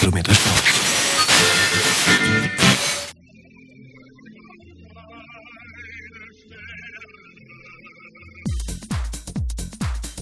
Kilometer Sport.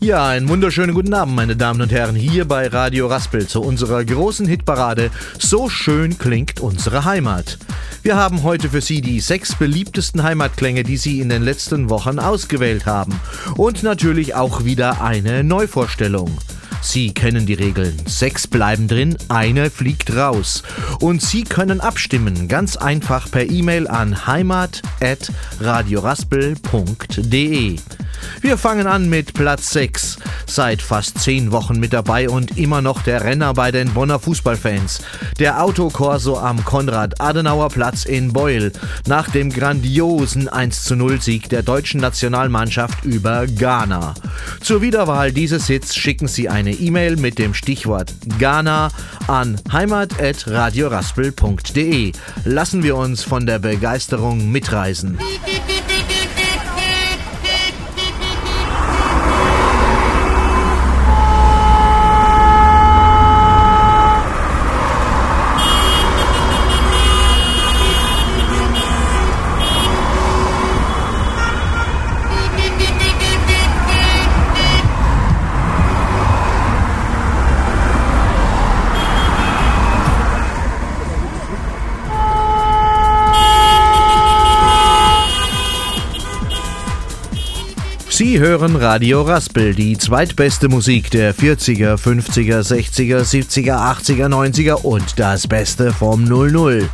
Ja, einen wunderschönen guten Abend, meine Damen und Herren, hier bei Radio Raspel zu unserer großen Hitparade So schön klingt unsere Heimat. Wir haben heute für Sie die sechs beliebtesten Heimatklänge, die Sie in den letzten Wochen ausgewählt haben. Und natürlich auch wieder eine Neuvorstellung. Sie kennen die Regeln. Sechs bleiben drin, eine fliegt raus. Und Sie können abstimmen, ganz einfach per E-Mail an heimat.radioraspel.de. Wir fangen an mit Platz 6. Seit fast zehn Wochen mit dabei und immer noch der Renner bei den Bonner Fußballfans. Der Autokorso am Konrad-Adenauer-Platz in Beul nach dem grandiosen 1-0-Sieg der deutschen Nationalmannschaft über Ghana. Zur Wiederwahl dieses Hits schicken Sie eine E-Mail mit dem Stichwort Ghana an heimat.radioraspel.de. Lassen wir uns von der Begeisterung mitreisen. Sie hören Radio Raspel, die zweitbeste Musik der 40er, 50er, 60er, 70er, 80er, 90er und das Beste vom 00.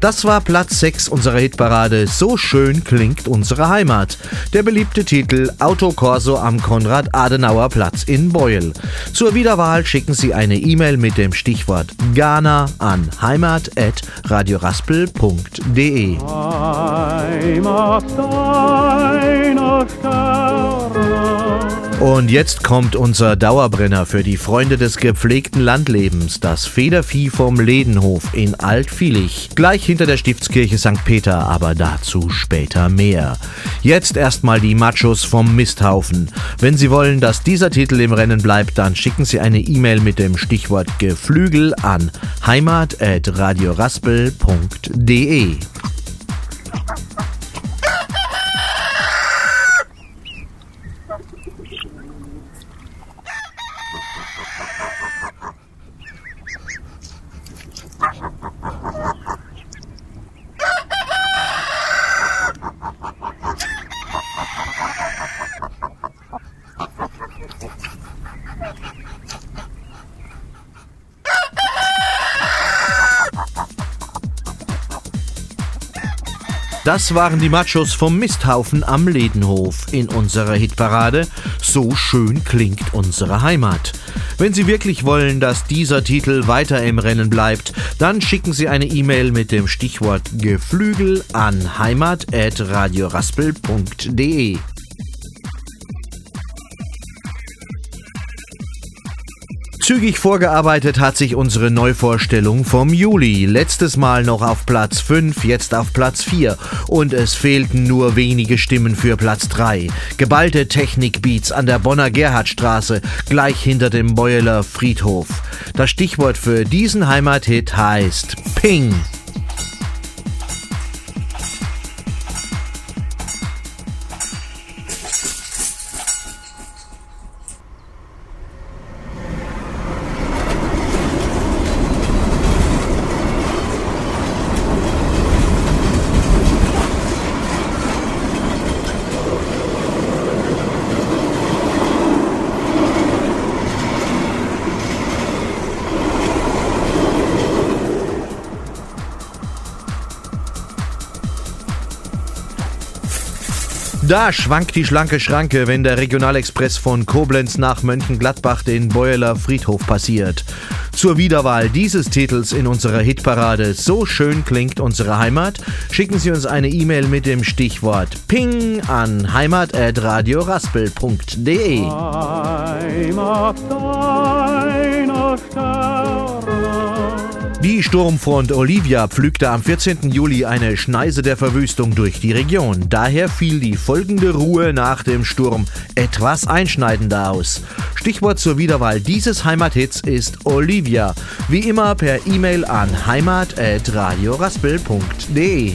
Das war Platz 6 unserer Hitparade So schön klingt unsere Heimat. Der beliebte Titel Autokorso am Konrad-Adenauer-Platz in Beuel. Zur Wiederwahl schicken Sie eine E-Mail mit dem Stichwort Ghana an heimat.radioraspel.de. Heimat. Und jetzt kommt unser Dauerbrenner für die Freunde des gepflegten Landlebens, das Federvieh vom Ledenhof in Altvilich, gleich hinter der Stiftskirche St. Peter, aber dazu später mehr. Jetzt erstmal die Machos vom Misthaufen. Wenn Sie wollen, dass dieser Titel im Rennen bleibt, dann schicken Sie eine E-Mail mit dem Stichwort Geflügel an heimat.radioraspel.de. Das waren die Machos vom Misthaufen am Ledenhof in unserer Hitparade So schön klingt unsere Heimat. Wenn Sie wirklich wollen, dass dieser Titel weiter im Rennen bleibt, dann schicken Sie eine E-Mail mit dem Stichwort Geflügel an heimat.radioraspel.de. Zügig vorgearbeitet hat sich unsere Neuvorstellung vom Juli. Letztes Mal noch auf Platz 5, jetzt auf Platz 4. Und es fehlten nur wenige Stimmen für Platz 3. Geballte Technikbeats an der Bonner Gerhardstraße, gleich hinter dem Beueler Friedhof. Das Stichwort für diesen Heimathit heißt Ping. Da schwankt die schlanke Schranke, wenn der Regionalexpress von Koblenz nach Mönchengladbach den Beueler Friedhof passiert. Zur Wiederwahl dieses Titels in unserer Hitparade So schön klingt unsere Heimat, schicken Sie uns eine E-Mail mit dem Stichwort Ping an heimat.radioraspel.de. Heimat deiner Sterne. Die Sturmfront Olivia pflügte am 14. Juli eine Schneise der Verwüstung durch die Region. Daher fiel die folgende Ruhe nach dem Sturm etwas einschneidender aus. Stichwort zur Wiederwahl dieses Heimathits ist Olivia. Wie immer per E-Mail an heimat.radioraspel.de.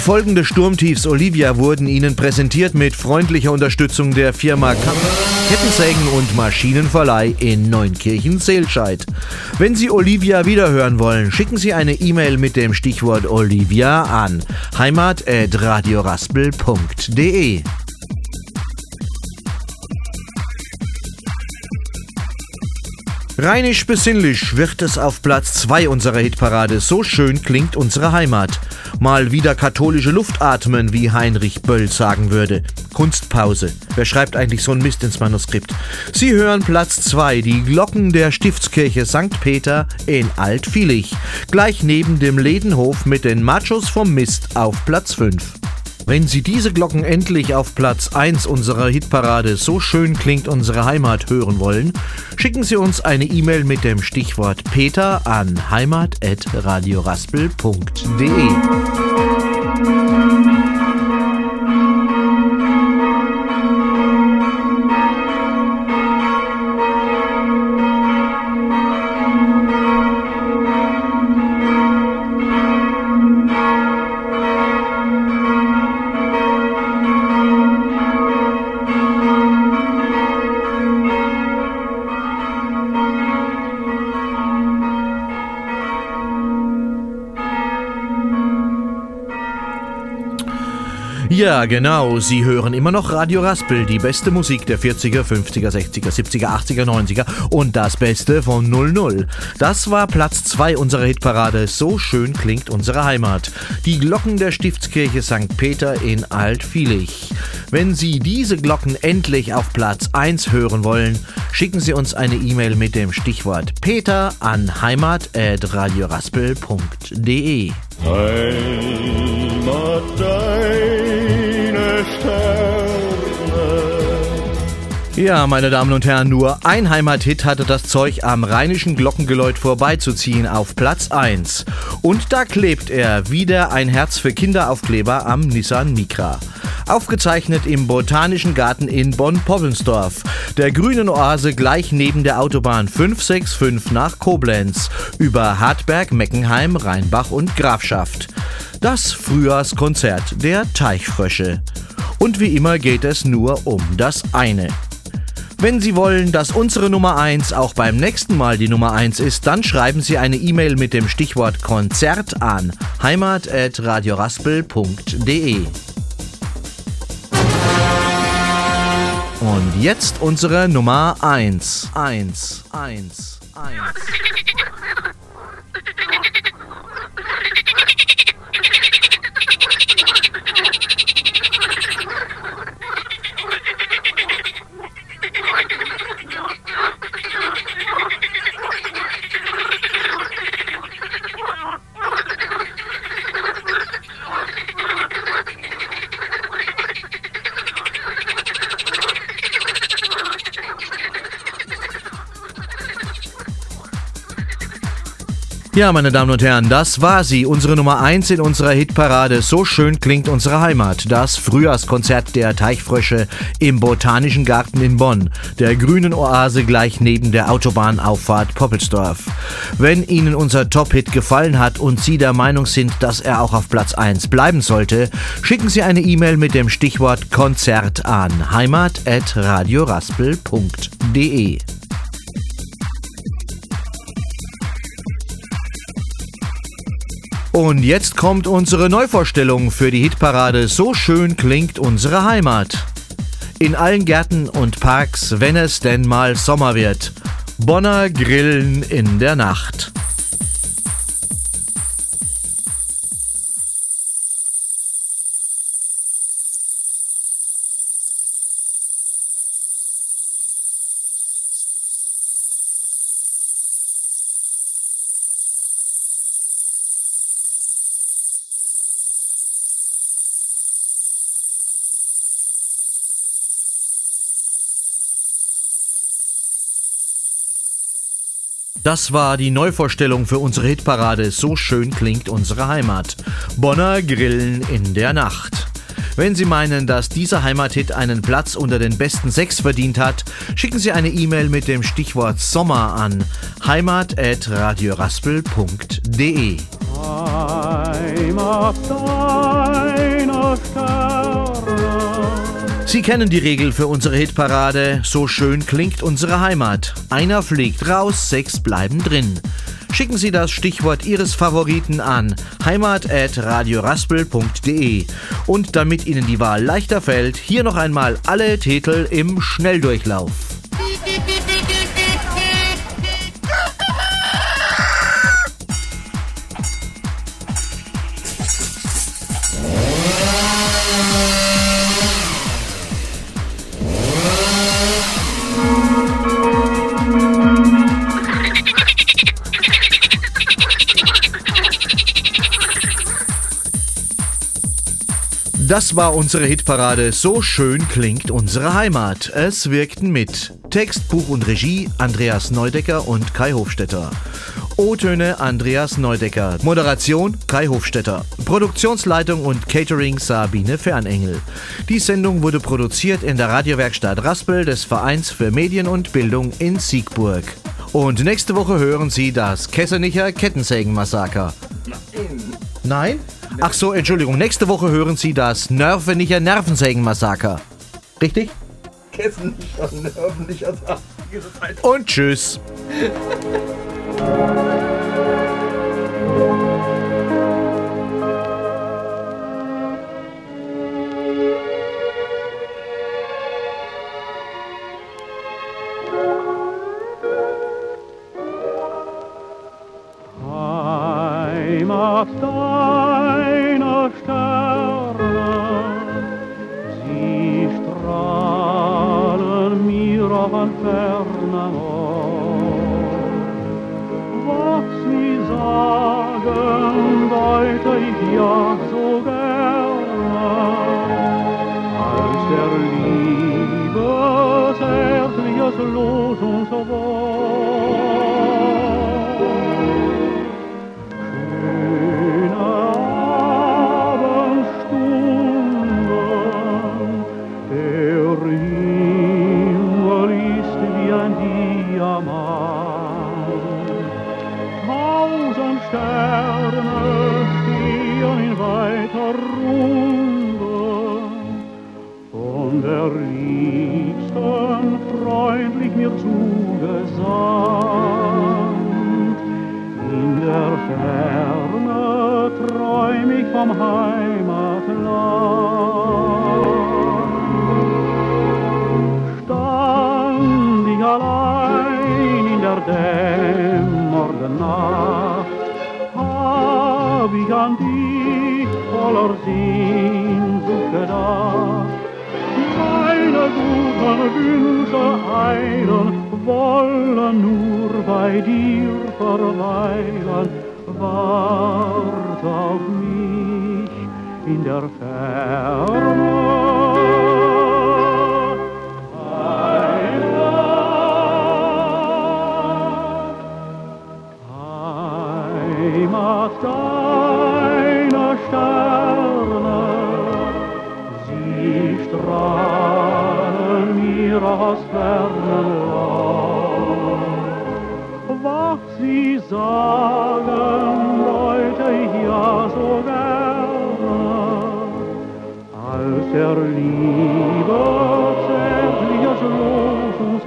Die folgende Sturmtiefs Olivia wurden Ihnen präsentiert mit freundlicher Unterstützung der Firma Kettensägen und Maschinenverleih in Neunkirchen-Seelscheid. Wenn Sie Olivia wiederhören wollen, schicken Sie eine E-Mail mit dem Stichwort Olivia an heimat.radioraspel.de. Rheinisch besinnlich wird es auf Platz 2 unserer Hitparade. So schön klingt unsere Heimat. Mal wieder katholische Luft atmen, wie Heinrich Böll sagen würde. Kunstpause. Wer schreibt eigentlich so ein Mist ins Manuskript? Sie hören Platz 2, die Glocken der Stiftskirche St. Peter in Altvilich. Gleich neben dem Ledenhof mit den Machos vom Mist auf Platz 5. Wenn Sie diese Glocken endlich auf Platz 1 unserer Hitparade So schön klingt unsere Heimat hören wollen, schicken Sie uns eine E-Mail mit dem Stichwort Peter an heimat.radioraspel.de. Ja, genau. Sie hören immer noch Radio Raspel, die beste Musik der 40er, 50er, 60er, 70er, 80er, 90er und das Beste von 00. Das war Platz 2 unserer Hitparade. So schön klingt unsere Heimat. Die Glocken der Stiftskirche St. Peter in Altvilich. Wenn Sie diese Glocken endlich auf Platz 1 hören wollen, schicken Sie uns eine E-Mail mit dem Stichwort Peter an heimat.radioraspel.de. Heimat Ja, meine Damen und Herren, nur ein Heimathit hatte das Zeug am rheinischen Glockengeläut vorbeizuziehen auf Platz 1. Und da klebt er, wieder ein Herz für Kinderaufkleber am Nissan Micra. Aufgezeichnet im Botanischen Garten in Bonn-Poppelsdorf, der grünen Oase gleich neben der Autobahn 565 nach Koblenz, über Hartberg, Meckenheim, Rheinbach und Grafschaft. Das Frühjahrskonzert der Teichfrösche. Und wie immer geht es nur um das eine. Wenn Sie wollen, dass unsere Nummer 1 auch beim nächsten Mal die Nummer 1 ist, dann schreiben Sie eine E-Mail mit dem Stichwort Konzert an heimat.radioraspel.de. Und jetzt unsere Nummer 1. 1, 1, 1. Ja, meine Damen und Herren, das war sie, unsere Nummer 1 in unserer Hitparade. So schön klingt unsere Heimat. Das Frühjahrskonzert der Teichfrösche im Botanischen Garten in Bonn, der grünen Oase gleich neben der Autobahnauffahrt Poppelsdorf. Wenn Ihnen unser Top-Hit gefallen hat und Sie der Meinung sind, dass er auch auf Platz 1 bleiben sollte, schicken Sie eine E-Mail mit dem Stichwort Konzert an heimat.radioraspel.de. Und jetzt kommt unsere Neuvorstellung für die Hitparade So schön klingt unsere Heimat. In allen Gärten und Parks, wenn es denn mal Sommer wird. Bonner Grillen in der Nacht. Das war die Neuvorstellung für unsere Hitparade So schön klingt unsere Heimat. Bonner Grillen in der Nacht. Wenn Sie meinen, dass dieser Heimathit einen Platz unter den besten sechs verdient hat, schicken Sie eine E-Mail mit dem Stichwort Sommer an heimat.radioraspel.de. Heimat deiner Sterne. Sie kennen die Regel für unsere Hitparade. So schön klingt unsere Heimat. Einer fliegt raus, sechs bleiben drin. Schicken Sie das Stichwort Ihres Favoriten an heimat.radioraspel.de. Und damit Ihnen die Wahl leichter fällt, hier noch einmal alle Titel im Schnelldurchlauf. Das war unsere Hitparade So schön klingt unsere Heimat. Es wirkten mit Text, Buch und Regie Andreas Neudecker und Kai Hofstetter. O-Töne Andreas Neudecker. Moderation Kai Hofstetter. Produktionsleitung und Catering Sabine Fernengel. Die Sendung wurde produziert in der Radiowerkstatt Raspel des Vereins für Medien und Bildung in Siegburg. Und nächste Woche hören Sie das Kessenicher Kettensägenmassaker. Nein. Ach so, Entschuldigung. Nächste Woche hören Sie das Nervenicher Nervensägenmassaker. Richtig? Kessenicher Nervenicher Und tschüss. of an Fernamor. Was sie sagen wollte ich ja so gerne, als der liebe, zärtliches weiter runter. Von der Liebsten freundlich mir zugesandt. In der Ferne träum ich vom Heim. ormai la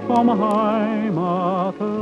From my Heimatland.